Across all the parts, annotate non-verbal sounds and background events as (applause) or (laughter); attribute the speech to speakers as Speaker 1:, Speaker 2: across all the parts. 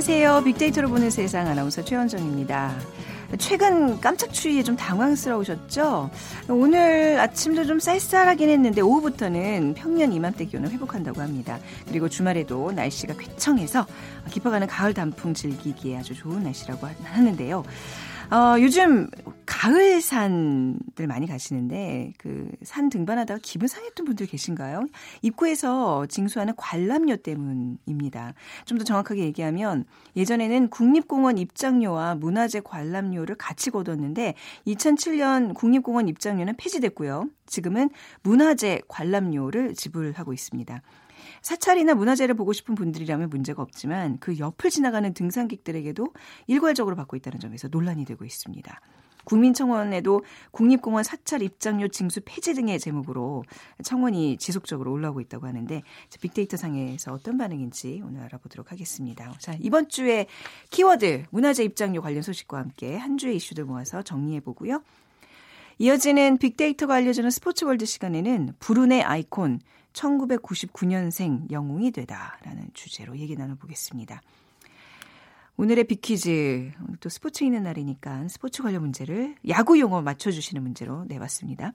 Speaker 1: 안녕하세요. 빅데이터로 보는 세상 아나운서 최원정입니다. 최근 깜짝 추위에 좀 당황스러우셨죠? 오늘 아침도 좀 쌀쌀하긴 했는데 오후부터는 평년 이맘때 기온을 회복한다고 합니다. 그리고 주말에도 날씨가 쾌청해서 깊어가는 가을 단풍 즐기기에 아주 좋은 날씨라고 하는데요. 어, 요즘 가을 산들 많이 가시는데 그 산 등반하다가 기분 상했던 분들 계신가요? 입구에서 징수하는 관람료 때문입니다. 좀 더 정확하게 얘기하면 예전에는 국립공원 입장료와 문화재 관람료를 같이 거뒀는데 2007년 국립공원 입장료는 폐지됐고요. 지금은 문화재 관람료를 지불하고 있습니다. 사찰이나 문화재를 보고 싶은 분들이라면 문제가 없지만 그 옆을 지나가는 등산객들에게도 일괄적으로 받고 있다는 점에서 논란이 되고 있습니다. 국민청원에도 국립공원 사찰 입장료 징수 폐지 등의 제목으로 청원이 지속적으로 올라오고 있다고 하는데 빅데이터 상에서 어떤 반응인지 오늘 알아보도록 하겠습니다. 자, 이번 주에 키워드 문화재 입장료 관련 소식과 함께 한 주의 이슈들 모아서 정리해 보고요. 이어지는 빅데이터가 알려주는 스포츠월드 시간에는 불운의 아이콘 1999년생 영웅이 되다라는 주제로 얘기 나눠보겠습니다. 오늘의 big 퀴즈, 또 스포츠 있는 날이니까 스포츠 관련 문제를 야구 용어 맞춰주시는 문제로 내봤습니다.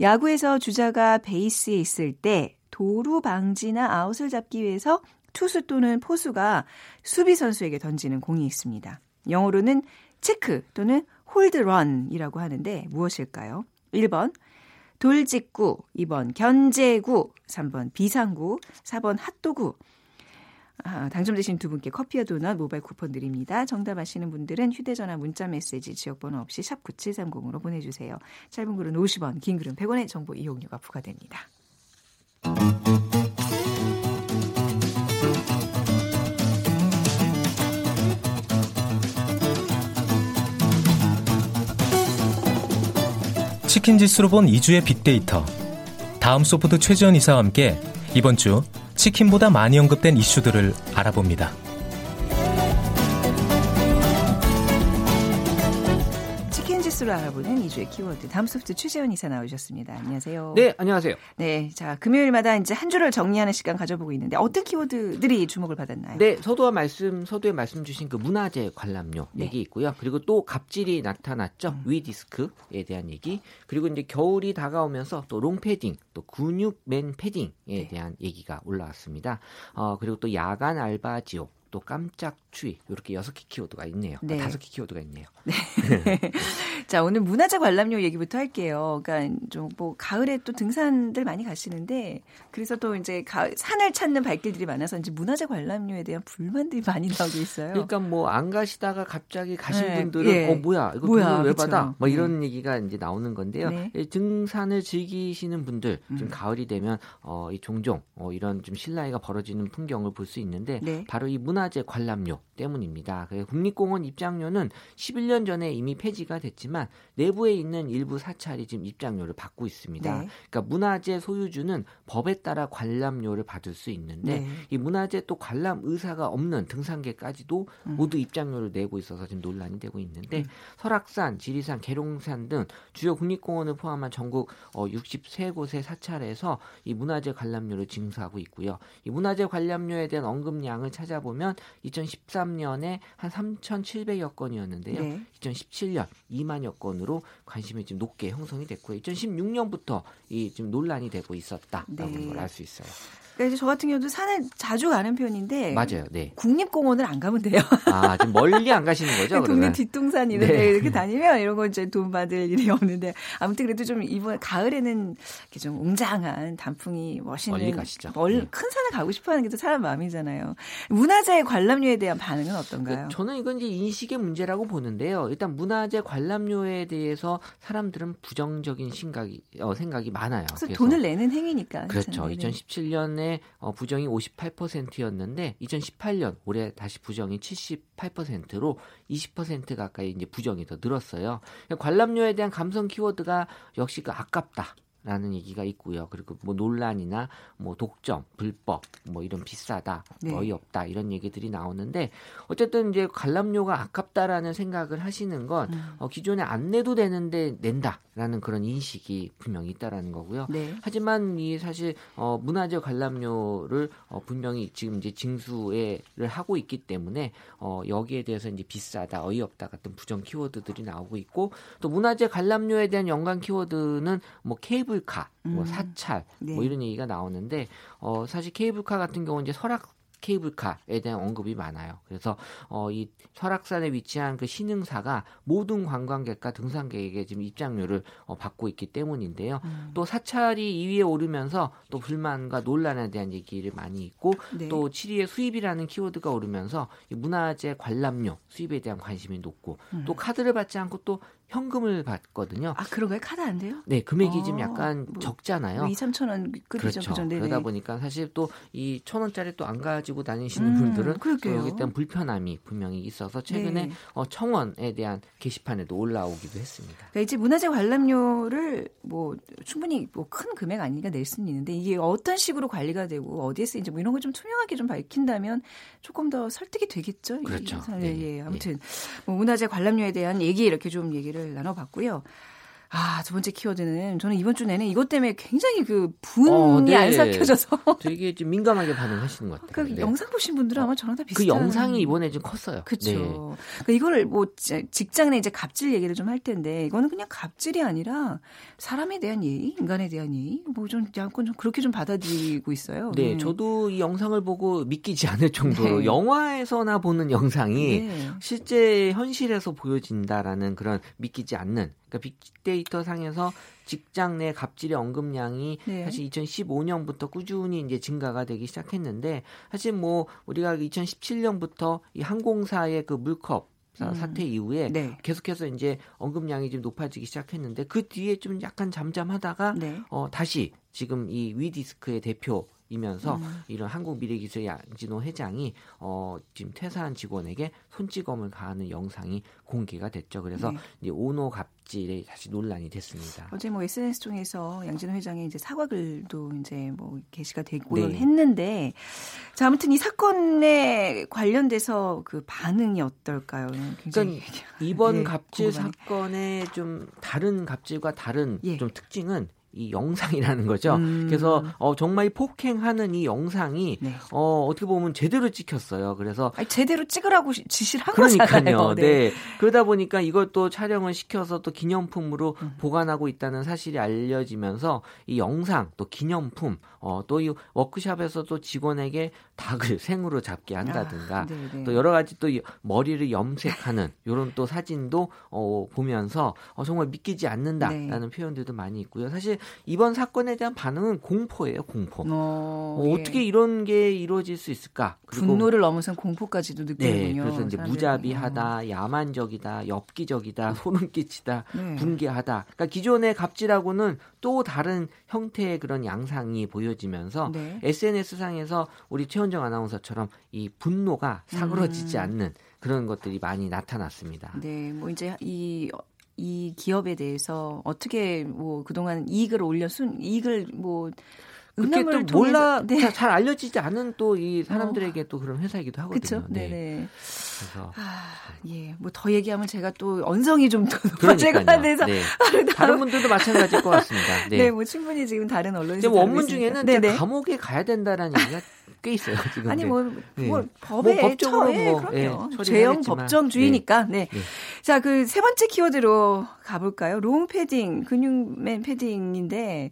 Speaker 1: 야구에서 주자가 베이스에 있을 때 도루 방지나 아웃을 잡기 위해서 투수 또는 포수가 수비 선수에게 던지는 공이 있습니다. 영어로는 체크 또는 hold run이라고 하는데 무엇일까요? 1번 돌직구, 2번 견제구, 3번 비상구, 4번 핫도그. 아, 당첨되신 두 분께 커피와 도넛 모바일 쿠폰 드립니다. 정답 아시는 분들은 휴대전화 문자 메시지 지역번호 없이 샵 9730으로 보내주세요. 짧은 글은 50원, 긴 글은 100원의 정보 이용료가 부과됩니다.
Speaker 2: 치킨 지수로 본 2주의 빅데이터. 다음 소프트 최지원 이사와 함께 이번 주 치킨보다 많이 언급된 이슈들을 알아봅니다.
Speaker 1: 스스로 알아보는 2주의 키워드. 다음 소프트 최재원 이사 나오셨습니다. 안녕하세요.
Speaker 3: 네, 안녕하세요.
Speaker 1: 네, 자 금요일마다 이제 한 주를 정리하는 시간 가져보고 있는데 어떤 키워드들이 주목을 받았나요?
Speaker 3: 네, 서두와 말씀 서두에 말씀 주신 그 문화재 관람료 네. 얘기 있고요. 그리고 또 갑질이 나타났죠. 음. 위 디스크에 대한 얘기. 그리고 이제 겨울이 다가오면서 또 롱패딩, 또 근육맨 패딩에 네. 대한 얘기가 올라왔습니다. 어, 그리고 또 야간 알바 지옥. 또 깜짝 추위 이렇게 여섯 개 키워드가 있네요. 아, 네. 다섯 개 키워드가 있네요. 네. (laughs)
Speaker 1: 자 오늘 문화재 관람료 얘기부터 할게요. 그러니까 좀 뭐 가을에 또 등산들 많이 가시는데 그래서 또 이제 가, 산을 찾는 발길들이 많아서 이제 문화재 관람료에 대한 불만들이 (laughs) 많이 나오고 있어요.
Speaker 3: 그러니까 뭐 안 가시다가 갑자기 가신 네. 분들은 예. 어 뭐야 이거 뭐야, 왜 그쵸. 받아? 뭐 이런 네. 얘기가 이제 나오는 건데요. 네. 등산을 즐기시는 분들 좀 음. 가을이 되면 어, 이 종종 어, 이런 좀 실나이가 벌어지는 풍경을 볼 수 있는데 네. 바로 이 문화재 관람료 때문입니다. 국립공원 입장료는 11년 전에 이미 폐지가 됐지만 내부에 있는 일부 사찰이 지금 입장료를 받고 있습니다. 네. 그러니까 문화재 소유주는 법에 따라 관람료를 받을 수 있는데 네. 이 문화재 또 관람 의사가 없는 등산객까지도 음. 모두 입장료를 내고 있어서 지금 논란이 되고 있는데 음. 설악산, 지리산, 계룡산 등 주요 국립공원을 포함한 전국 63곳의 어, 사찰에서 이 문화재 관람료를 징수하고 있고요. 이 문화재 관람료에 대한 언급량을 찾아보면 2013년에 한 3,700여 건이었는데요. 네. 2017년 2만여 건으로 관심이 좀 높게 형성이 됐고요. 2016년부터 이 지금 논란이 되고 있었다라고 네. 걸알 수 있어요.
Speaker 1: 그러니까 이제 저 같은 경우도 산에 자주 가는 편인데
Speaker 3: 맞아요. 네.
Speaker 1: 국립공원을 안 가면 돼요.
Speaker 3: 아, 좀 멀리 안 가시는 거죠? (laughs)
Speaker 1: 동네 뒷동산 이런 네. 데 이렇게 다니면 이런 거 이제 돈 받을 일이 없는데 아무튼 그래도 좀 이번 가을에는 이렇게 좀 웅장한 단풍이 멋있는
Speaker 3: 멀리 가시죠.
Speaker 1: 멀, 네. 큰 산에 가고 싶어 하는 게 또 사람 마음이잖아요. 문화재 관람료에 대한 반응은 어떤가요?
Speaker 3: 저는 이건 이제 인식의 문제라고 보는데요. 일단 문화재 관람료에 대해서 사람들은 부정적인 생각이 어, 생각이 많아요.
Speaker 1: 그래서, 그래서 돈을 내는 행위니까.
Speaker 3: 그렇죠. 2017년에 전에 어, 부정이 58%였는데 2018년 올해 다시 부정이 78%로 20% 가까이 이제 부정이 더 늘었어요. 관람료에 대한 감성 키워드가 역시 그 아깝다. 라는 얘기가 있고요. 그리고 뭐 논란이나 뭐 독점, 불법, 뭐 이런 비싸다, 네. 어이없다 이런 얘기들이 나오는데 어쨌든 이제 관람료가 아깝다라는 생각을 하시는 건 음. 어, 기존에 안 내도 되는데 낸다라는 그런 인식이 분명히 있다라는 거고요. 네. 하지만 이 사실 어, 문화재 관람료를 어, 분명히 지금 이제 징수를 하고 있기 때문에 어, 여기에 대해서 이제 비싸다, 어이없다 같은 부정 키워드들이 나오고 있고 또 문화재 관람료에 대한 연관 키워드는 뭐 케이블 케이블카, 뭐 음. 사찰, 뭐 네. 뭐 이런 얘기가 나오는데 어 사실 케이블카 같은 경우는 이제 설악 케이블카에 대한 언급이 많아요. 그래서 어, 이 설악산에 위치한 그 신흥사가 모든 관광객과 등산객에게 지금 입장료를 어, 받고 있기 때문인데요. 음. 또 사찰이 2위에 오르면서 또 불만과 논란에 대한 얘기를 많이 있고 네. 또 7위에 수입이라는 키워드가 오르면서 이 문화재 관람료 수입에 대한 관심이 높고 음. 또 카드를 받지 않고 또 현금을 받거든요.
Speaker 1: 아, 그런가요? 카드 안 돼요?
Speaker 3: 네, 금액이 어, 좀 약간 뭐, 적잖아요. 뭐
Speaker 1: 2, 3천 원
Speaker 3: 그렇죠. 그죠? 그러다 보니까 사실 또 이 천 원짜리 또 안 가지고 다니시는 음, 분들은 또 여기 때문 불편함이 분명히 있어서 최근에 네. 어, 청원에 대한 게시판에도 올라오기도 했습니다.
Speaker 1: 그러니까 이제 문화재 관람료를 뭐 충분히 뭐 큰 금액 아니니까 낼 수는 있는데 이게 어떤 식으로 관리가 되고 어디에 쓰인지 뭐 이런 걸 좀 투명하게 좀 밝힌다면 조금 더 설득이 되겠죠.
Speaker 3: 그렇죠.
Speaker 1: 네. 예, 예. 아무튼 뭐 문화재 관람료에 대한 얘기 이렇게 좀 얘기를 얘기를 나눠봤고요. 아, 두 번째 키워드는 저는 이번 주 내내 이것 때문에 굉장히 그 분이 어, 네. 안 삭혀져서 (laughs)
Speaker 3: 되게 좀 민감하게 반응하시는 것 같아요.
Speaker 1: 그 네. 영상 보신 분들은 아마 저랑 다 비슷한
Speaker 3: 그 영상이 이번에 좀 컸어요.
Speaker 1: 그렇죠. 네. 그러니까 이거를 뭐 직장 내 이제 갑질 얘기를 좀 할 텐데 이거는 그냥 갑질이 아니라 사람에 대한 예의, 인간에 대한 예의 뭐좀 약간 좀 그렇게 좀 받아들이고 있어요.
Speaker 3: 네, 네. 저도 이 영상을 보고 믿기지 않을 정도로 네. 영화에서나 보는 영상이 네. 실제 현실에서 보여진다라는 그런 믿기지 않는 그러니까 빅 데이터 상에서 직장 내 갑질의 언급량이 네. 사실 2015년부터 꾸준히 이제 증가가 되기 시작했는데 사실 뭐 우리가 2017년부터 이 항공사의 그 물컵 음. 사태 이후에 네. 계속해서 이제 언급량이 좀 높아지기 시작했는데 그 뒤에 좀 약간 잠잠하다가 네. 어 다시 지금 이 위디스크의 대표 이면서 음. 이런 한국 미래기술 양진호 회장이 어 지금 퇴사한 직원에게 손찌검을 가하는 영상이 공개가 됐죠. 그래서 네. 이제 오노 갑질에 다시 논란이 됐습니다.
Speaker 1: 어제 뭐 SNS 통해서 양진호 회장의 이제 사과글도 이제 뭐 게시가 되고 네. 했는데 자 아무튼 이 사건에 관련돼서 그 반응이 어떨까요?
Speaker 3: 굉장히 그러니까 이번 네, 갑질 궁금하네. 사건의 좀 다른 갑질과 다른 예. 좀 특징은 이 영상이라는 거죠. 음. 그래서 어, 정말 폭행하는 이 영상이 네. 어, 어떻게 보면 제대로 찍혔어요. 그래서
Speaker 1: 아니, 제대로 찍으라고 지시를 한
Speaker 3: 그러니까요. 거잖아요. 네. 네. 그러다 보니까 이것도 촬영을 시켜서 또 기념품으로 음. 보관하고 있다는 사실이 알려지면서 이 영상 또 기념품 어, 또 이 워크샵에서 도 직원에게 닭을 (laughs) 생으로 잡게 한다든가 아, 네, 네. 또 여러 가지 또 머리를 염색하는 (laughs) 이런 또 사진도 어, 보면서 어, 정말 믿기지 않는다라는 네. 표현들도 많이 있고요. 사실 이번 사건에 대한 반응은 공포예요, 공포. 어, 어, 예. 떻게 이런 게 이루어질 수 있을까?
Speaker 1: 분노를 넘어선 공포까지도 느끼는군요.
Speaker 3: 네, 그래서 이제 사람들이. 무자비하다, 어. 야만적이다, 엽기적이다, 소름 끼치다, 네. 분개하다. 그러니까 기존의 갑질하고는 또 다른 형태의 그런 양상이 보여지면서 네. SNS 상에서 우리 최현정 아나운서처럼 이 분노가 사그러지지 음. 않는 그런 것들이 많이 나타났습니다.
Speaker 1: 네, 뭐 이제 이 이 기업에 대해서 어떻게 뭐 그동안 이익을 올려 순 이익을 뭐
Speaker 3: 그게 또 몰라 네. 잘 알려지지 않은 또 이 사람들에게 어. 또 그런 회사이기도 하거든요.
Speaker 1: 그렇죠. 네. 네네. 그래서 아, 예, 뭐 더 얘기하면 제가 또 언성이 좀 높아질까 돼서 네. (laughs)
Speaker 3: 다른 분들도 마찬가지일 것 같습니다.
Speaker 1: 네, 네 뭐 충분히 지금 다른 언론에서
Speaker 3: 원문 중에는 네네. 감옥에 가야 된다라는 얘기가 꽤 있어요. 지금
Speaker 1: 아니 뭐, 네. 뭐 법에 뭐 법적으로 처에, 뭐, 그럼요. 예, 죄형 법정주의니까. 네. 네. 자, 그 세 번째 키워드로 가볼까요? 롱 패딩, 근육맨 패딩인데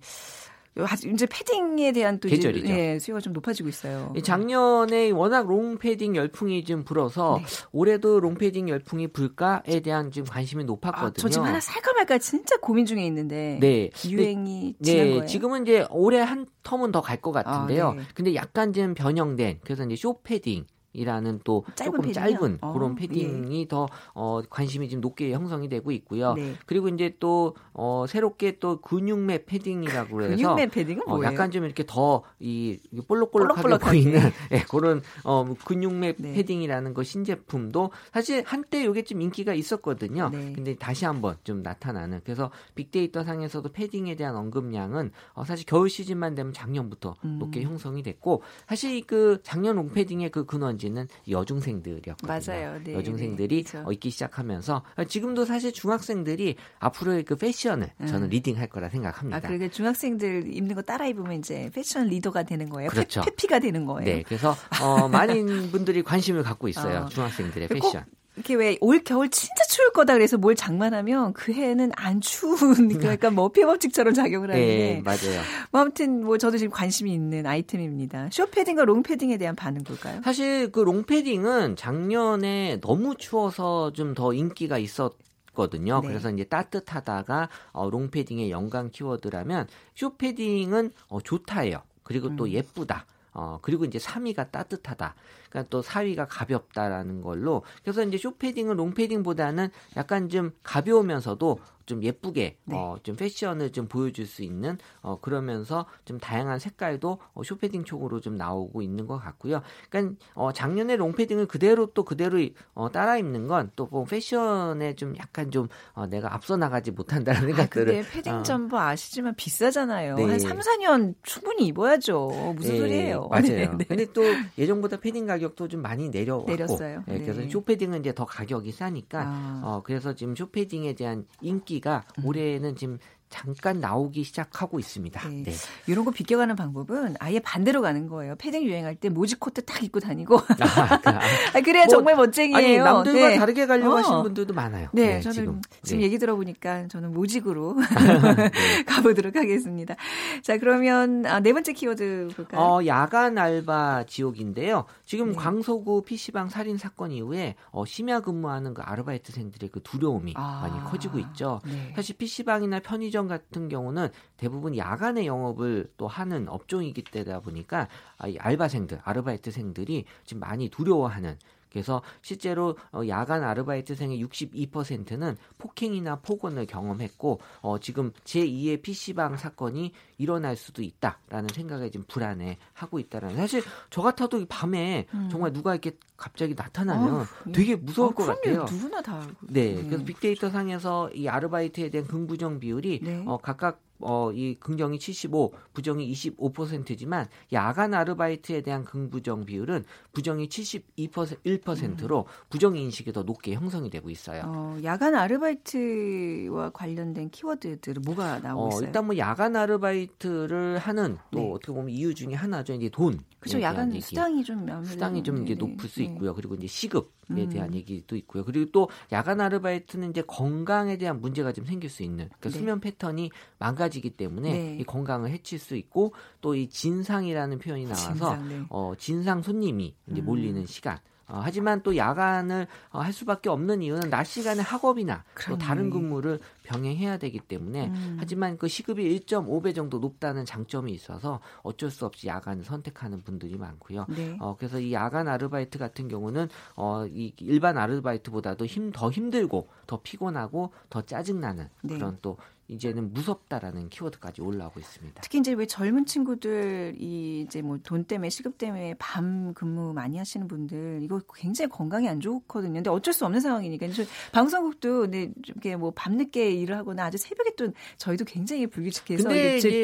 Speaker 1: 이제 패딩에 대한 또 계절이죠. 예, 수요가 좀 높아지고 있어요.
Speaker 3: 작년에 워낙 롱 패딩 열풍이 좀 불어서 네. 올해도 롱 패딩 열풍이 불까에 대한 지금 관심이 높았거든요. 아,
Speaker 1: 저 지금 하나 살까 말까 진짜 고민 중에 있는데 네. 유행이 네, 지난 거예요.
Speaker 3: 지금은 이제 올해 한 term은 더 갈 것 같은데요. 아, 네. 근데 약간 좀 변형된 그래서 이제 쇼 패딩 이라는 또 짧은 조금 패딩이요? 짧은 어, 그런 패딩이 예. 더 어, 관심이 지금 높게 형성이 되고 있고요. 네. 그리고 이제 또 어, 새롭게 또 근육맨 패딩이라고 해서
Speaker 1: 근육맨 패딩은
Speaker 3: 어, 약간 좀 이렇게 더이 볼록볼록하게 보이는 (laughs) 예, 그런 어, 근육맨 네. 패딩이라는 거 신제품도 사실 한때 이게 좀 인기가 있었거든요. 네. 근데 다시 한번 좀 나타나는 그래서 빅데이터 상에서도 패딩에 대한 언급량은 어, 사실 겨울 시즌만 되면 작년부터 음. 높게 형성이 됐고 사실 그 작년 롱패딩의 그 근원 문제는 여중생들이었거든요.
Speaker 1: 맞아요. 네,
Speaker 3: 여중생들이 네, 그렇죠. 있기 시작하면서 지금도 사실 중학생들이 앞으로의 그 패션을 음. 저는 리딩할 거라 생각합니다.
Speaker 1: 아, 그러니까 중학생들 입는 거 따라 입으면 이제 패션 리더가 되는 거예요. 그렇죠. 페 피가 되는 거예요.
Speaker 3: 네, 그래서 어, 많은 분들이 관심을 갖고 있어요. 어. 중학생들의 패션.
Speaker 1: 이렇게 왜 올 겨울 진짜 추울 거다 그래서 뭘 장만하면 그 해는 안 추운 그러니까 머피 법칙처럼 작용을 하는데
Speaker 3: 네, 맞아요.
Speaker 1: 뭐 아무튼 뭐 저도 지금 관심이 있는 아이템입니다. 쇼패딩과 롱패딩에 대한 반응 볼까요?
Speaker 3: 사실 그 롱패딩은 작년에 너무 추워서 좀 더 인기가 있었 거든요. 네. 그래서 이제 따뜻하다가 어, 롱패딩의 연관 키워드라면 쇼패딩은 어, 좋다예요. 그리고 또 음. 예쁘다. 어, 그리고 이제 3위가 따뜻하다. 그러니까 또 4위가 가볍다라는 걸로. 그래서 이제 쇼패딩은 롱패딩보다는 약간 좀 가벼우면서도 좀 예쁘게 네. 어, 좀 패션을 좀 보여줄 수 있는 어, 그러면서 좀 다양한 색깔도 어, 쇼패딩 쪽으로 좀 나오고 있는 것 같고요. 그러니까 어, 작년에 롱패딩을 그대로 또 그대로 어, 따라 입는 건 또 뭐 패션에 좀 약간 좀 어, 내가 앞서 나가지 못한다는 생각들을.
Speaker 1: 아, 패딩 어. 전부 아시지만 비싸잖아요. 네. 한 3, 4년 충분히 입어야죠. 무슨 네, 소리예요.
Speaker 3: 맞아요. (laughs) 네, 네. 근데 또 예전보다 패딩 가격 도 좀 많이 내려왔고.
Speaker 1: 내렸어요.
Speaker 3: 네, 그래서 네. 쇼패딩은 이제 더 가격이 싸니까 아. 어, 그래서 지금 쇼패딩에 대한 인기 인기가 음. 올해는 지금 잠깐 나오기 시작하고 있습니다. 네. 네.
Speaker 1: 이런 거 비껴가는 방법은 아예 반대로 가는 거예요. 패딩 유행할 때 모지 코트 딱 입고 다니고. 아, (laughs) 아, 그래야 뭐, 정말 멋쟁이에요.
Speaker 3: 아니, 남들과 네. 다르게 가려고 어. 하시는 분들도 많아요.
Speaker 1: 네, 네 저는 지금, 지금 네. 얘기 들어보니까 저는 모직으로 네. (laughs) (laughs) 가보도록 하겠습니다. 자, 그러면 아, 네 번째 키워드 볼까요?
Speaker 3: 어, 야간 알바 지옥인데요. 지금 네. 광서구 PC방 살인 사건 이후에 어, 심야 근무하는 그 아르바이트생들의 그 두려움이 아, 많이 커지고 있죠. 사실 PC방이나 편의점 편의점 같은 경우는 대부분 야간에 영업을 또 하는 업종이기 때다 보니까 알바생들, 아르바이트생들이 지금 많이 두려워하는 그래서 실제로 어, 야간 아르바이트생의 62%는 폭행이나 폭언을 경험했고 어, 지금 제2의 PC방 사건이 일어날 수도 있다라는 생각에 지금 불안해 하고 있다라는 사실 저 같아도 밤에 음. 정말 누가 이렇게 갑자기 나타나면 어, 되게 무서울 어, 것 같아요.
Speaker 1: 누구나 다.
Speaker 3: 네, 네, 그래서 빅데이터 상에서 이 아르바이트에 대한 긍부정 비율이 네. 어, 각각 어, 이 긍정이 75, 부정이 25%지만 야간 아르바이트에 대한 긍부정 비율은 부정이 72% 1%로 음. 부정 인식이 더 높게 형성이 되고 있어요.
Speaker 1: 어, 야간 아르바이트와 관련된 키워드들은 뭐가 나오고 어, 있어요?
Speaker 3: 일단 뭐 야간 아르바이트를 하는 또 네. 어떻게 보면 이유 중에 하나죠. 이제 돈.
Speaker 1: 그렇죠. 야간 얘기. 수당이 좀
Speaker 3: 수당이 좀 이제 높을 수 네. 있고요. 그리고 이제 시급 에 음. 대한 얘기도 있고요. 그리고 또 야간 아르바이트는 이제 건강에 대한 문제가 좀 생길 수 있는 그러니까 네. 수면 패턴이 망가지 사라지기 때문에 네. 이 건강을 해칠 수 있고 또 이 진상이라는 표현이 나와서 진상, 네. 어, 진상 손님이 이제 음. 몰리는 시간. 어, 하지만 또 야간을 어, 할 수밖에 없는 이유는 낮 시간에 학업이나 그러네. 또 다른 근무를 병행해야 되기 때문에 음. 하지만 그 시급이 1.5배 정도 높다는 장점이 있어서 어쩔 수 없이 야간을 선택하는 분들이 많고요. 네. 어, 그래서 이 야간 아르바이트 같은 경우는 어, 이 일반 아르바이트보다도 힘 더 힘들고 더 피곤하고 더 짜증나는 네. 그런 또 이제는 무섭다라는 키워드까지 올라오고 있습니다.
Speaker 1: 특히 이제 왜 젊은 친구들 이 이제 뭐 돈 때문에 시급 때문에 밤 근무 많이 하시는 분들 이거 굉장히 건강에 안 좋거든요. 근데 어쩔 수 없는 상황이니까 방송국도 이렇게 뭐 밤늦게 일을 하거나 아주 새벽에 또 저희도 굉장히 불규칙해서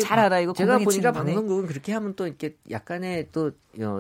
Speaker 1: 잘 알아 이거
Speaker 3: 제가 보니까 방송국은 그렇게 하면 또 이렇게 약간의 또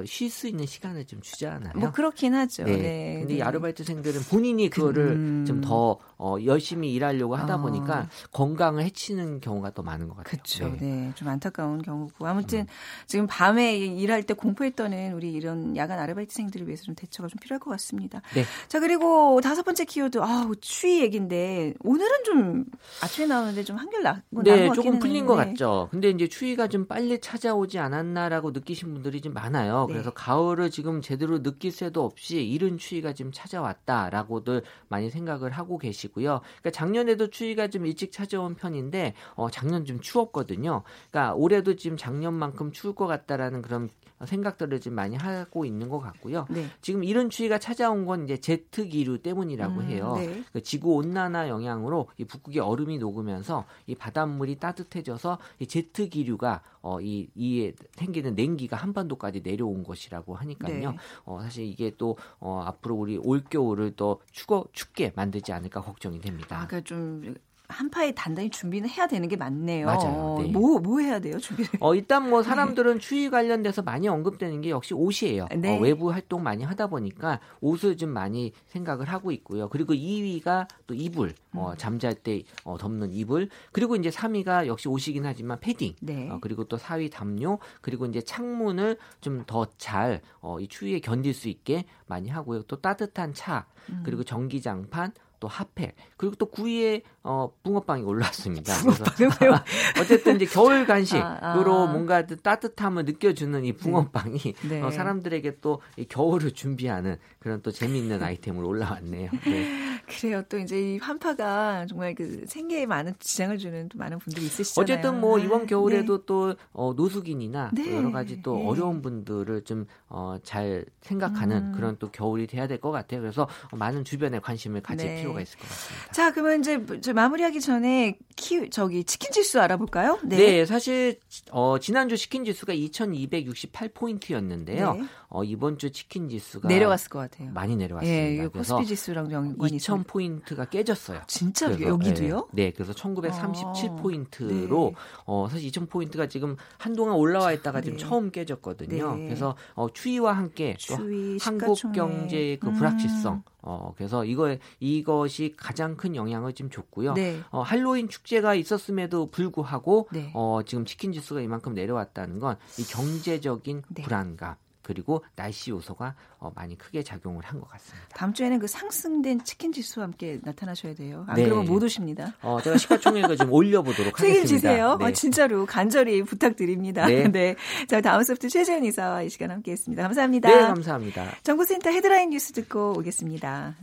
Speaker 3: 쉴 수 있는 시간을 좀 주잖아요.
Speaker 1: 뭐 그렇긴 하죠. 네.
Speaker 3: 네. 근데 네. 아르바이트생들은 본인이 그거를 음. 좀더 어, 열심히 일하려고 하다 어. 보니까 건강 을 해치는 경우가 더 많은 것 같아요.
Speaker 1: 그렇죠. 네. 네. 좀 안타까운 경우고 아무튼 음. 지금 밤에 일할 때 공포에 떠는 우리 이런 야간 아르바이트생들을 위해서 좀 대처가 좀 필요할 것 같습니다. 네. 자 그리고 다섯 번째 키워드 아 추위 얘기인데 오늘은 좀 아침에 나오는데 좀 한결 나.
Speaker 3: 네, 조금 풀린 것 같죠. 근데 이제 추위가 좀 빨리 찾아오지 않았나라고 느끼신 분들이 좀 많아요. 네. 그래서 가을을 지금 제대로 느낄 새도 없이 이른 추위가 좀 찾아왔다라고들 많이 생각을 하고 계시고요. 그러니까 작년에도 추위가 좀 일찍 찾아온 편인데 어, 작년 좀 추웠거든요. 그러니까 올해도 지금 작년만큼 추울 것 같다라는 그런 생각들을 좀 많이 하고 있는 것 같고요. 네. 지금 이런 추위가 찾아온 건 이제 제트 기류 때문이라고 음, 해요. 네. 그 지구 온난화 영향으로 이 북극의 얼음이 녹으면서 이 바닷물이 따뜻해져서 이 제트 기류가 어, 이, 이에 생기는 냉기가 한반도까지 내려온 것이라고 하니까요. 네. 어, 사실 이게 또 어, 앞으로 우리 올 겨울을 더 추거 춥게 만들지 않을까 걱정이 됩니다.
Speaker 1: 아, 그러니까 좀 한파에 단단히 준비는 해야 되는 게 맞네요.
Speaker 3: 맞아요. 네.
Speaker 1: 뭐, 뭐 해야 돼요, 준비를?
Speaker 3: 어, 일단 뭐 (laughs) 사람들은 추위 관련돼서 많이 언급되는 게 역시 옷이에요. 네. 어, 외부 활동 많이 하다 보니까 옷을 좀 많이 생각을 하고 있고요. 그리고 2위가 또 이불, 어, 음. 잠잘 때 어, 덮는 이불. 그리고 이제 3위가 역시 옷이긴 하지만 패딩. 네. 어, 그리고 또 4위 담요. 그리고 이제 창문을 좀 더 잘, 어, 이 추위에 견딜 수 있게 많이 하고요. 또 따뜻한 차, 음. 그리고 전기장판, 또 핫팩 그리고 또 9위에 어 붕어빵이 올라왔습니다. (laughs)
Speaker 1: 붕어빵이 (laughs)
Speaker 3: 어쨌든 이제 겨울 간식으로 아, 아. 뭔가 따뜻함을 느껴주는 이 붕어빵이 네. 어, 사람들에게 또 이 겨울을 준비하는 그런 또 재미있는 아이템으로 올라왔네요. 네.
Speaker 1: 그래요. 또 이제 이 환파가 정말 그 생계에 많은 지장을 주는 또 많은 분들이 있으시잖아요.
Speaker 3: 어쨌든 뭐 이번 겨울에도 네. 또 어, 노숙인이나 또 네. 여러 가지 또 네. 어려운 분들을 좀 어, 잘 생각하는 음. 그런 또 겨울이 돼야 될 것 같아요. 그래서 많은 주변에 관심을 가질 네. 필요가 있을 것 같습니다.
Speaker 1: 자, 그러면 이제 저 마무리하기 전에 키 저기 치킨 지수 알아볼까요?
Speaker 3: 네, 네 사실 어, 지난주 치킨 지수가 2,268 포인트였는데요. 어, 이번 주 치킨 지수가
Speaker 1: 내려갔을 것 같아요.
Speaker 3: 많이 내려왔습니다.
Speaker 1: 예, 그래서 코스피 지수랑 연관이
Speaker 3: 2,000 포인트가 깨졌어요.
Speaker 1: 진짜 그래서, 여기도요?
Speaker 3: 네, 네 그래서 1,937 아, 포인트로 네. 어, 사실 2,000 포인트가 지금 한동안 올라와 있다가 지금 네. 처음 깨졌거든요. 네. 그래서 어, 추위와 함께 추위, 또 한국 경제의 그 불확실성 음. 어, 그래서 이거 이것이 가장 큰 영향을 좀 줬고요. 네. 어, 할로윈 축제가 있었음에도 불구하고 네. 어, 지금 치킨 지수가 이만큼 내려왔다는 건 이 경제적인 네. 불안감 그리고 날씨 요소가 어, 많이 크게 작용을 한 것 같습니다.
Speaker 1: 다음 주에는 그 상승된 치킨 지수와 함께 나타나셔야 돼요. 안 네. 그러면 못 오십니다.
Speaker 3: 어, 제가 시가총액을 (laughs) 좀 올려보도록 하겠습니다.
Speaker 1: 책임지세요. 네. 어, 진짜로 간절히 부탁드립니다. 네. (laughs) 네. 자, 다음 소프트 최재현 이사와 이 시간 함께했습니다. 감사합니다.
Speaker 3: 네, 감사합니다.
Speaker 1: 정보센터 헤드라인 뉴스 듣고 오겠습니다.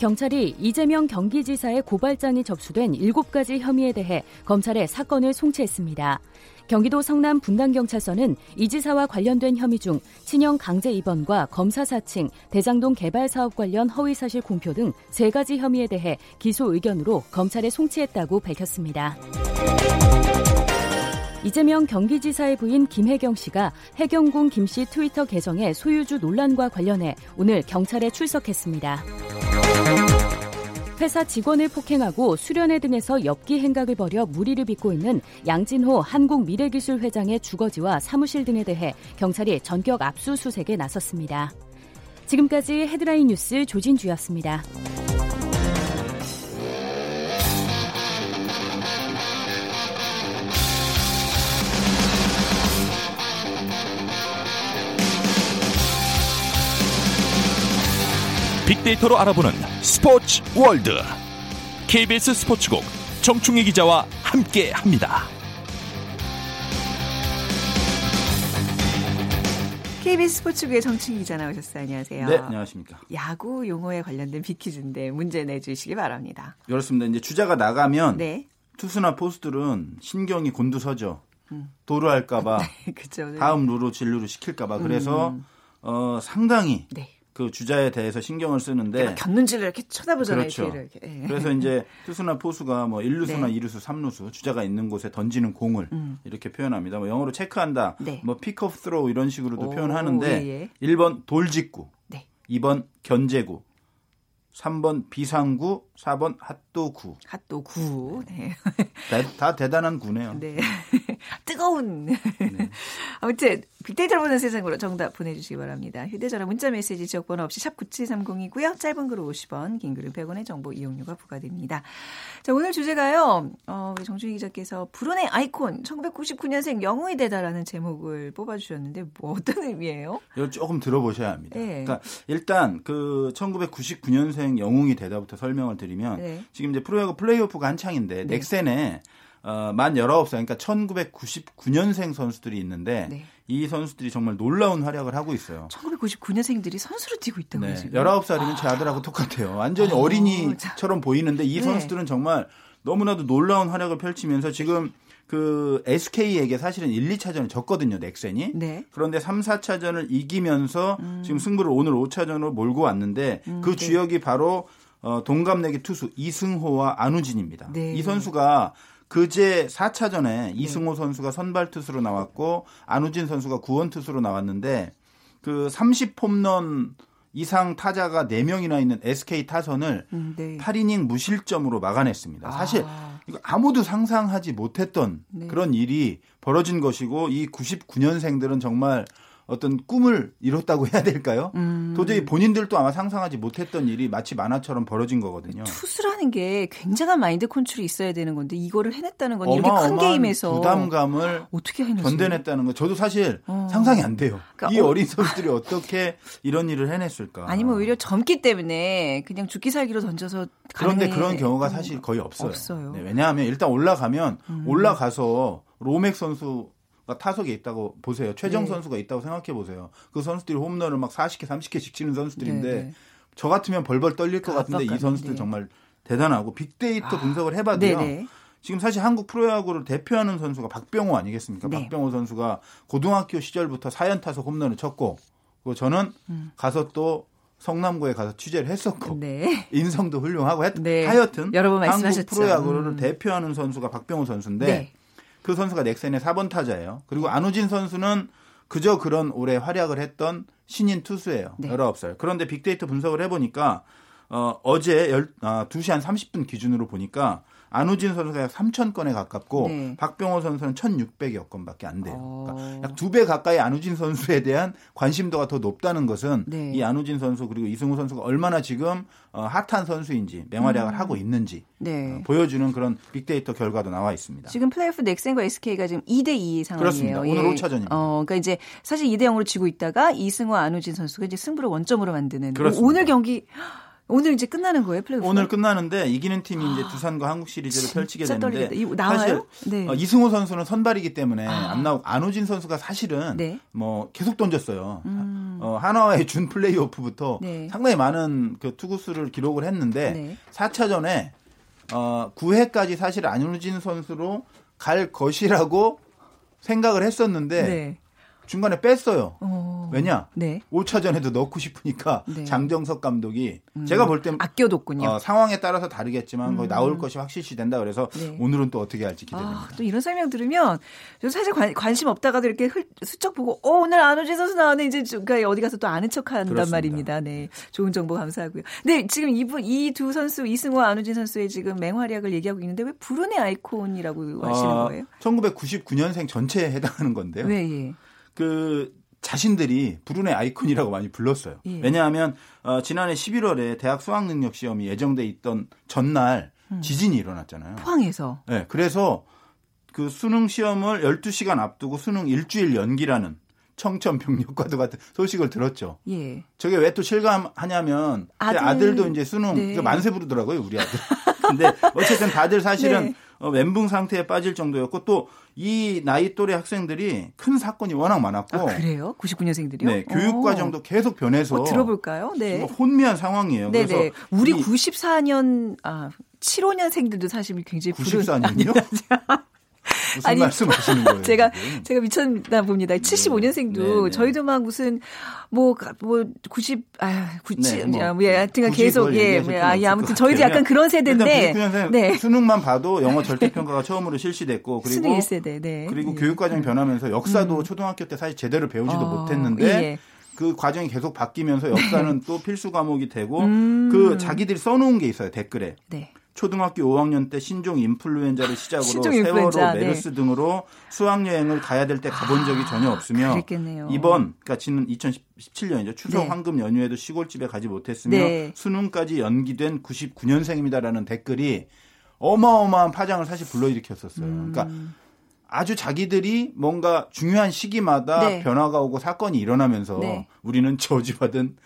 Speaker 4: 경찰이 이재명 경기지사의 고발장이 접수된 7가지 혐의에 대해 검찰에 사건을 송치했습니다. 경기도 성남 분당경찰서는 이 지사와 관련된 혐의 중 친형 강제 입원과 검사 사칭, 대장동 개발 사업 관련 허위 사실 공표 등 세 가지 혐의에 대해 기소 의견으로 검찰에 송치했다고 밝혔습니다. 이재명 경기지사의 부인 김혜경 씨가 해경궁 김 씨 트위터 계정의 소유주 논란과 관련해 오늘 경찰에 출석했습니다. 회사 직원을 폭행하고 수련회 등에서 엽기 행각을 벌여 무리를 빚고 있는 양진호 한국미래기술 회장의 주거지와 사무실 등에 대해 경찰이 전격 압수수색에 나섰습니다. 지금까지 헤드라인 뉴스 조진주였습니다.
Speaker 5: 빅데이터로 알아보는 스포츠 월드 KBS 스포츠국 정충희 기자와 함께합니다.
Speaker 1: KBS 스포츠국의 정충희 기자 나오셨어요. 안녕하세요.
Speaker 6: 네, 안녕하십니까.
Speaker 1: 야구 용어에 관련된 비퀴즈인데 문제 내주시기 바랍니다.
Speaker 6: 그렇습니다. 이제 주자가 나가면 네. 투수나 포수들은 신경이 곤두서죠. 음. 도루할까봐 (laughs) 네, 네. 다음 루로 진루를 시킬까봐 그래서 음. 어, 상당히 네. 그 주자에 대해서 신경을 쓰는데
Speaker 1: 겼는지를 이렇게 쳐다보잖아요.
Speaker 6: 그렇죠. 이렇게. 예. 그래서 이제 투수나 포수가 뭐 1루수나 네. 2루수, 3루수 주자가 있는 곳에 던지는 공을 음. 이렇게 표현합니다. 뭐 영어로 체크한다, 네. 뭐 pickoff throw 이런 식으로도 오, 표현하는데 예, 예. 1번 돌직구, 네. 2번 견제구, 3번 비상구, 4번 핫도구.
Speaker 1: 핫도구. 네.
Speaker 6: 다, 다 대단한 구네요.
Speaker 1: 네. (laughs) 뜨거운. 네. 아무튼 빅데이터를 보는 세상으로 정답 보내주시기 바랍니다. 휴대전화 문자메시지 지역번호 없이 샵 9730이고요. 짧은 글은 50원, 긴 글은 100원의 정보 이용료가 부과됩니다. 자 오늘 주제가요. 어, 정준희 기자께서 불운의 아이콘 1999년생 영웅이 되다라는 제목을 뽑아주셨는데 뭐 어떤 의미예요?
Speaker 6: 이거 조금 들어보셔야 합니다. 네. 그러니까 일단 그 1999년생 영웅이 되다부터 설명을 드리 면 네. 지금 이제 프로야구 플레이오프가 한창인데 네. 넥센에 어, 만 19살, 그러니까 1999년생 선수들이 있는데 네. 이 선수들이 정말 놀라운 활약을 하고 있어요.
Speaker 1: 1999년생들이 선수로 뛰고 있다고요, 네. 지금?
Speaker 6: 19살이면 제 아들하고 똑같아요. 완전히 어, 어린이처럼 보이는데 이 네. 선수들은 정말 너무나도 놀라운 활약을 펼치면서 지금 그 SK에게 사실은 1, 2차전을 졌거든요, 넥센이. 네. 그런데 3, 4차전을 이기면서 음. 지금 승부를 오늘 5차전으로 몰고 왔는데 음, 그 네. 주역이 바로 어, 동갑내기 투수 이승호와 안우진입니다. 네. 이 선수가 그제 4차전에 이승호 선수가 선발 투수로 나왔고 안우진 선수가 구원 투수로 나왔는데 그 30홈런 이상 타자가 4명이나 있는 SK 타선을 음, 네. 8이닝 무실점으로 막아냈습니다. 사실 아. 이거 아무도 상상하지 못했던 네. 그런 일이 벌어진 것이고 이 99년생들은 정말 어떤 꿈을 이뤘다고 해야 될까요? 음. 도저히 본인들도 아마 상상하지 못했던 일이 마치 만화처럼 벌어진 거거든요.
Speaker 1: 투수라는 게 굉장한 마인드 컨트롤이 있어야 되는 건데 이거를 해냈다는 건 이렇게 큰 게임에서
Speaker 6: 부담감을 어떻게 해냈어요? 견뎌냈다는 거 저도 사실 어. 상상이 안 돼요. 그러니까 이 어. 린 선수들이 어떻게 이런 일을 해냈을까?
Speaker 1: 아니면 오히려 젊기 때문에 그냥 죽기 살기로 던져서
Speaker 6: 그런데 그런 경우가 사실 거의 없어요. 없어요. 네, 왜냐하면 일단 올라가면 음. 올라가서 로맥 선수 타석에 있다고 보세요. 최정 네. 선수가 있다고 생각해 보세요. 그 선수들이 홈런을 막 40개, 30개씩 치는 선수들인데 네, 네. 저 같으면 벌벌 떨릴 것 같은데 이 선수들 정말 대단하고 빅데이터 아. 분석을 해봐도요. 네네. 지금 사실 한국 프로야구를 대표하는 선수가 박병호 아니겠습니까? 네. 박병호 선수가 고등학교 시절부터 4연 타석 홈런을 쳤고 그리고 저는 음. 가서 또 성남고에 가서 취재를 했었고 네. (laughs) 인성도 훌륭하고 했, 네. 하여튼 한국 프로야구를 음. 대표하는 선수가 박병호 선수인데 네. 그 선수가 넥센의 4번 타자예요. 그리고 안우진 선수는 그저 그런 올해 활약을 했던 신인 투수예요. 네. 19살. 그런데 빅데이터 분석을 해보니까 어, 어제 열, 아, 2시 한 30분 기준으로 보니까 안우진 선수가 약 3천 건에 가깝고 네. 박병호 선수는 1,600여 건밖에 안 돼요. 어... 그러니까 약두 배 가까이 안우진 선수에 대한 관심도가 더 높다는 것은 네. 이 안우진 선수 그리고 이승우 선수가 얼마나 지금 어, 핫한 선수인지 맹활약을 음... 하고 있는지 네. 어, 보여주는 그런 빅데이터 결과도 나와 있습니다.
Speaker 1: 지금 플레이오프 넥센과 SK가 지금 2대 2 상황이에요.
Speaker 6: 그렇습니다. 오늘 예. 5차전입니다.
Speaker 1: 어, 그러니까 이제 사실 2대 0으로 지고 있다가 이승우 안우진 선수가 이제 승부를 원점으로 만드는 그렇습니다. 오늘 경기 오늘 이제 끝나는 거예요, 플레이오프?
Speaker 6: 오늘 끝나는데 이기는 팀이 이제 아, 두산과 한국 시리즈를 펼치게 되는데
Speaker 1: 사실 네.
Speaker 6: 어, 이승호 선수는 선발이기 때문에 아. 안 나오고 안호진 선수가 사실은 네. 뭐 계속 던졌어요. 음. 어, 한화의 준 플레이오프부터 네. 상당히 많은 그 투구수를 기록을 했는데 네. 4차전에 어, 9회까지 사실 안호진 선수로 갈 것이라고 생각을 했었는데 네. 중간에 뺐어요. 어... 왜냐? 네. 5차전에도 넣고 싶으니까 (laughs) 네. 장정석 감독이 음... 제가 볼땐
Speaker 1: 아껴뒀군요.
Speaker 6: 어, 상황에 따라서 다르겠지만 음... 거의 나올 것이 확실시 된다 그래서 네. 오늘은 또 어떻게 할지 기대됩니다.
Speaker 1: 아, 또 이런 설명 들으면 사실 관, 심 없다가도 이렇게 흘, 슬쩍 보고 어, 오늘 안호진 선수 나오네 이제 그러니까 어디 가서 또 아는 척한단 그렇습니다. 말입니다. 네. 좋은 정보 감사하고요. 네, 지금 이분 이 두 선수 이승호 안호진 선수의 지금 맹활약을 얘기하고 있는데 왜 불운의 아이콘이라고 하시는 아, 거예요?
Speaker 6: 1999년생 전체에 해당하는 건데요. 네, 예. 그 자신들이 불운의 아이콘이라고 많이 불렀어요. 예. 왜냐하면 어, 지난해 11월에 대학 수학 능력 시험이 예정돼 있던 전날 음. 지진이 일어났잖아요.
Speaker 1: 포항에서.
Speaker 6: 네, 그래서 그 수능 시험을 12시간 앞두고 수능 일주일 연기라는 청천벽력과도 같은 소식을 들었죠. 예. 저게 왜 또 실감하냐면 아들. 아들도 이제 수능 네. 만세 부르더라고요, 우리 아들. 근데 어쨌든 다들 사실은 네. 어, 멘붕 상태에 빠질 정도였고 또 이 나이 또래 학생들이 큰 사건이 워낙 많았고 아,
Speaker 1: 그래요? 99년생들이요?
Speaker 6: 네, 교육 과정도 계속 변해서
Speaker 1: 어, 들어볼까요? 네.
Speaker 6: 혼미한 상황이에요.
Speaker 1: 네, 그래서 네. 우리 94년 아 75년생들도 사실 굉장히
Speaker 6: 94년이요? (laughs) 무슨 아니, 말씀하시는 거예요?
Speaker 1: 제가 지금? 제가 미쳤나 봅니다. 75년생도 네, 네. 저희도 막 무슨 뭐뭐 90, 아 97, 네, 뭐, 뭐, 예, 하여튼 계속 예, 뭐, 아, 예, 아무튼 저희도 약간 그런 세대인데. (laughs)
Speaker 6: 네. 수능만 봐도 영어 절대 평가가 처음으로 실시됐고 그리고 수능
Speaker 1: 1세대, 네.
Speaker 6: 그리고 예. 교육 과정이 변하면서 역사도 음. 초등학교 때 사실 제대로 배우지도 어, 못했는데. 예. 그 과정이 계속 바뀌면서 역사는 (laughs) 또 필수 과목이 되고 음. 그 자기들이 써놓은 게 있어요 댓글에. 네. 초등학교 5학년 때 신종 인플루엔자를 시작으로 신종 세월호, 인플루엔자, 네. 메르스 네. 등으로 수학 여행을 가야 될 때 가본 적이 전혀 아, 없으며 그랬겠네요. 이번 그러니까 지난 2017년이죠. 추석 네. 황금 연휴에도 시골집에 가지 못했으며 네. 수능까지 연기된 99년생입니다라는 댓글이 어마어마한 파장을 사실 불러일으켰었어요. 음. 그러니까 아주 자기들이 뭔가 중요한 시기마다 네. 변화가 오고 사건이 일어나면서 네. 우리는 저지받은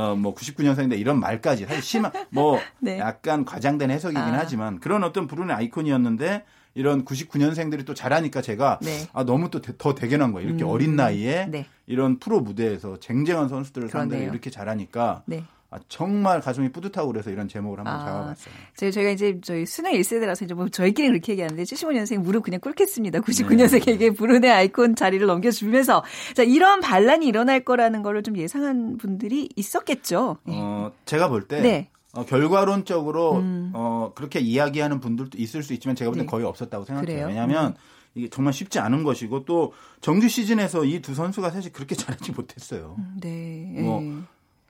Speaker 6: 어, 뭐 99년생인데 이런 말까지 사실 심한 뭐 (laughs) 네. 약간 과장된 해석이긴 아. 하지만 그런 어떤 부르는 아이콘이었는데 이런 99년생들이 또 잘하니까 제가 네. 아 너무 또 더 대견한 거예요. 이렇게 음. 어린 나이에 네. 이런 프로 무대에서 쟁쟁한 선수들을 상대로 이렇게 잘하니까 네. 아, 정말 가슴이 뿌듯하고 그래서 이런 제목을 한번 아, 잡아봤어요.
Speaker 1: 저희, 저희가 이제 저희 수능 1세대라서 이제 뭐 저희끼리 그렇게 얘기하는데 75년생 무릎 그냥 꿇겠습니다. 99년생에게 네. 브루네 아이콘 자리를 넘겨주면서 자, 이런 반란이 일어날 거라는 거를 좀 예상한 분들이 있었겠죠.
Speaker 6: 어, 제가 볼 때 네. 어, 결과론적으로 음. 어, 그렇게 이야기하는 분들도 있을 수 있지만 제가 볼땐 네. 거의 없었다고 생각해요. 그래요? 왜냐하면 음. 이게 정말 쉽지 않은 것이고 또 정규 시즌에서 이 두 선수가 사실 그렇게 (laughs) 잘하지 못했어요. 음, 네. 뭐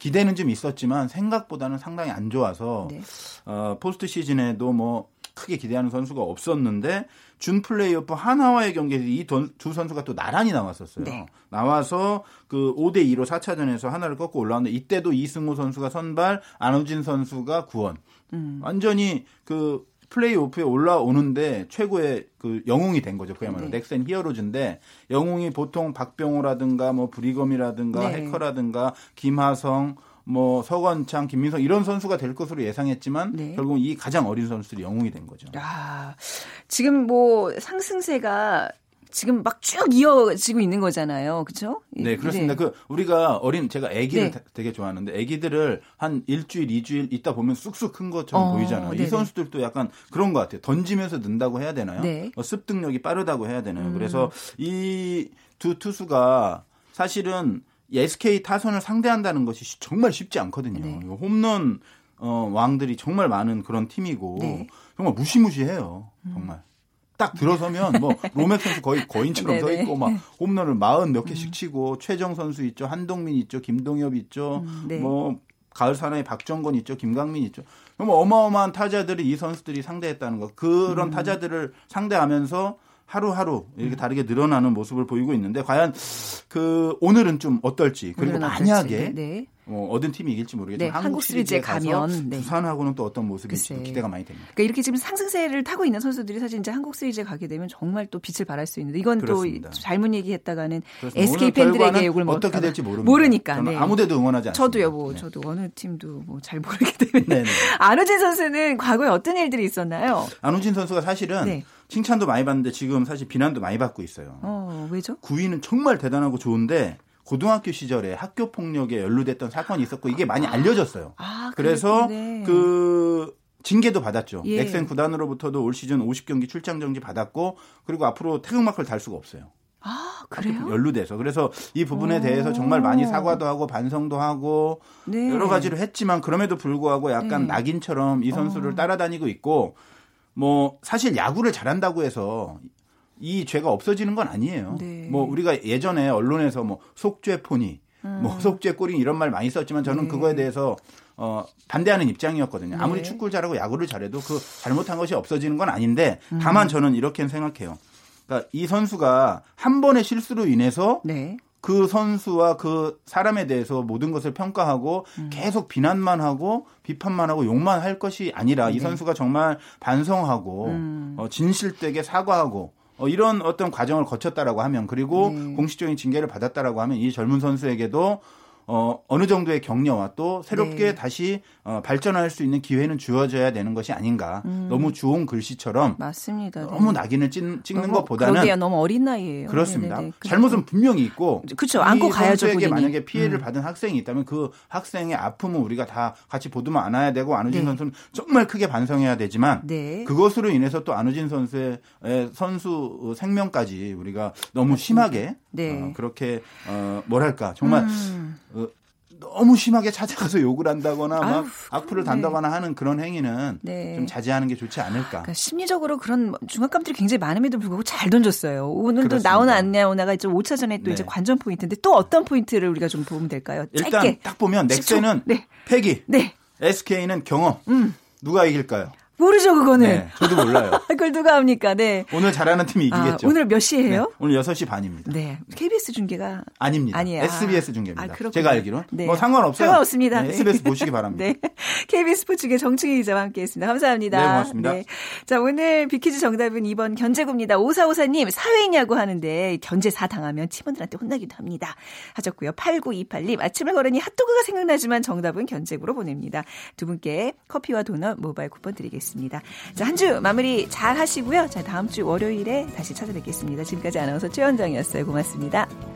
Speaker 6: 기대는 좀 있었지만 생각보다는 상당히 안 좋아서 네. 어, 포스트 시즌에도 뭐 크게 기대하는 선수가 없었는데 준 플레이오프 하나와의 경기에서 이 두 선수가 또 나란히 나왔었어요. 네. 나와서 그 5대 2로 4차전에서 하나를 꺾고 올라왔는데 이때도 이승우 선수가 선발, 안우진 선수가 구원. 음. 완전히 그 플레이오프에 올라오는데 최고의 그 영웅이 된 거죠. 그야말로 네. 넥센 히어로즈인데 영웅이 보통 박병호라든가 뭐 브리검이라든가 네. 해커라든가 김하성 뭐 서건창, 김민성 이런 선수가 될 것으로 예상했지만 네. 결국 이 가장 어린 선수들이 영웅이 된 거죠.
Speaker 1: 아, 지금 뭐 상승세가 지금 막 쭉 이어지고 있는 거잖아요. 그렇죠?
Speaker 6: 네, 그렇습니다. 네. 그 우리가 어린 제가 아기를 네. 되게 좋아하는데 아기들을 한 일주일, 이주일 있다 보면 쑥쑥 큰 것처럼 어, 보이잖아요. 네네. 이 선수들도 약간 그런 것 같아요. 던지면서 는다고 해야 되나요? 네. 어, 습득력이 빠르다고 해야 되나요? 음. 그래서 이 두 투수가 사실은 SK 타선을 상대한다는 것이 정말 쉽지 않거든요. 네. 홈런 어, 왕들이 정말 많은 그런 팀이고 네. 정말 무시무시해요. 정말. 음. 딱 들어서면 뭐 (laughs) 로맥 선수 거의 거인처럼 서 있고 막 홈런을 마흔 몇 개씩 음. 치고 최정 선수 있죠, 한동민 있죠, 김동엽 있죠, 음, 네. 뭐 가을 사나이 박정건 있죠, 김강민 있죠. 너무 어마어마한 타자들이 이 선수들이 상대했다는 거. 그런 음. 타자들을 상대하면서 하루하루 이렇게 음. 다르게 늘어나는 모습을 보이고 있는데 과연 그 오늘은 좀 어떨지 그리고 만약에 네, 네. 어, 얻은 팀이 이길지 모르겠지만 네, 한국 시리즈에 가면 네. 부산하고는 또 어떤 모습일지 기대가 많이 됩니다.
Speaker 1: 그러니까 이렇게 지금 상승세를 타고 있는 선수들이 사실 이제 한국 시리즈에 가게 되면 정말 또 빛을 발할 수 있는데 이건 그렇습니다. 또 잘못 얘기했다가는 SK 팬들에게 욕을
Speaker 6: 어떻게 될지 모릅니다.
Speaker 1: 모르니까 네.
Speaker 6: 아무데도 응원하지 않습니다.
Speaker 1: 저도요, 뭐 네. 저도 어느 팀도 뭐 잘 모르기 때문에 안우진 선수는 과거에 어떤 일들이 있었나요?
Speaker 6: 안우진 선수가 사실은 네. 칭찬도 많이 받는데 지금 사실 비난도 많이 받고 있어요.
Speaker 1: 어, 왜죠?
Speaker 6: 구위는 정말 대단하고 좋은데 고등학교 시절에 학교 폭력에 연루됐던 사건이 있었고 이게 많이 아. 알려졌어요. 아, 그래서 그 징계도 받았죠. 예. 넥센 구단으로부터도 올 시즌 50경기 출장 정지 받았고 그리고 앞으로 태극마크를 달 수가 없어요.
Speaker 1: 아, 그래요?
Speaker 6: 연루돼서. 그래서 이 부분에 오. 대해서 정말 많이 사과도 하고 반성도 하고 네. 여러 가지를 했지만 그럼에도 불구하고 약간 네. 낙인처럼 이 선수를 어. 따라다니고 있고 뭐 사실 야구를 잘한다고 해서 이 죄가 없어지는 건 아니에요. 네. 뭐 우리가 예전에 언론에서 뭐 속죄 포니, 뭐 음. 뭐 속죄 꼬린 이런 말 많이 썼지만 저는 네. 그거에 대해서 어 반대하는 입장이었거든요. 네. 아무리 축구를 잘하고 야구를 잘해도 그 잘못한 것이 없어지는 건 아닌데 다만 음. 저는 이렇게 생각해요. 그러니까 이 선수가 한 번의 실수로 인해서 네. 그 선수와 그 사람에 대해서 모든 것을 평가하고 음. 계속 비난만 하고 비판만 하고 욕만 할 것이 아니라 이 네. 선수가 정말 반성하고 음. 어, 진실되게 사과하고 어, 이런 어떤 과정을 거쳤다라고 하면 그리고 네. 공식적인 징계를 받았다라고 하면 이 젊은 선수에게도 어, 어느 정도의 격려와 또 새롭게 네. 다시 어, 발전할 수 있는 기회는 주어져야 되는 것이 아닌가. 음. 너무 좋은 글씨처럼
Speaker 1: 맞습니다.
Speaker 6: 네. 너무 낙인을 찍, 찍는 너무, 것보다는
Speaker 1: 그러게요. 너무 어린 나이에요.
Speaker 6: 그렇습니다. 네네네. 잘못은 분명히 있고
Speaker 1: 그렇죠. 안고 가야죠.
Speaker 6: 선수에게 만약에 피해를 음. 받은 학생이 있다면 그 학생의 아픔은 우리가 다 같이 보듬어 안아야 되고 안우진 네. 선수는 정말 크게 반성해야 되지만 네. 그것으로 인해서 또 안우진 선수의 선수 생명까지 우리가 너무 심하게 네. 어, 그렇게 어, 뭐랄까 정말 음. 어, 너무 심하게 찾아가서 욕을 한다거나 막 아유, 악플을 단다거나 네. 하는 그런 행위는 네. 좀 자제하는 게 좋지 않을까.
Speaker 1: 그러니까 심리적으로 그런 중압감들이 굉장히 많음에도 불구하고 잘 던졌어요. 오늘도 나오나 안 나오나가 이제 5차 전에 또 네. 이제 관전 포인트인데 또 어떤 포인트를 우리가 좀 보면 될까요?
Speaker 6: 짧게. 일단 딱 보면 넥센은 네. 패기, 네. SK는 경험. 음. 누가 이길까요?
Speaker 1: 모르죠, 그거는. 네,
Speaker 6: 저도 몰라요. (laughs)
Speaker 1: 그걸 누가 합니까? 네.
Speaker 6: 오늘 잘하는 팀이 아, 이기겠죠.
Speaker 1: 아, 오늘 몇 시에요? 네,
Speaker 6: 오늘 6시 반입니다.
Speaker 1: 네. KBS 중계가
Speaker 6: 아닙니다. 아니에요. SBS 중계입니다. 아, 제가 알기로. 네. 뭐 상관없어요.
Speaker 1: 상관없습니다.
Speaker 6: 네, SBS 보시기 바랍니다. (laughs) 네.
Speaker 1: KBS 스포츠계 정충희 기자와 함께 했습니다. 감사합니다.
Speaker 6: 네, 고맙습니다. 네.
Speaker 1: 자, 오늘 비키즈 정답은 2번 견제구입니다. 오사오사님, 사회냐고 하는데 견제사 당하면 팀원들한테 혼나기도 합니다. 하셨고요. 8928님, 아침을 걸으니 핫도그가 생각나지만 정답은 견제구로 보냅니다. 두 분께 커피와 도넛 모바일 쿠폰 드리겠 습니다. 자, 한 주 마무리 잘 하시고요. 자, 다음 주 월요일에 다시 찾아뵙겠습니다. 지금까지 아나운서 최원정이었어요. 고맙습니다.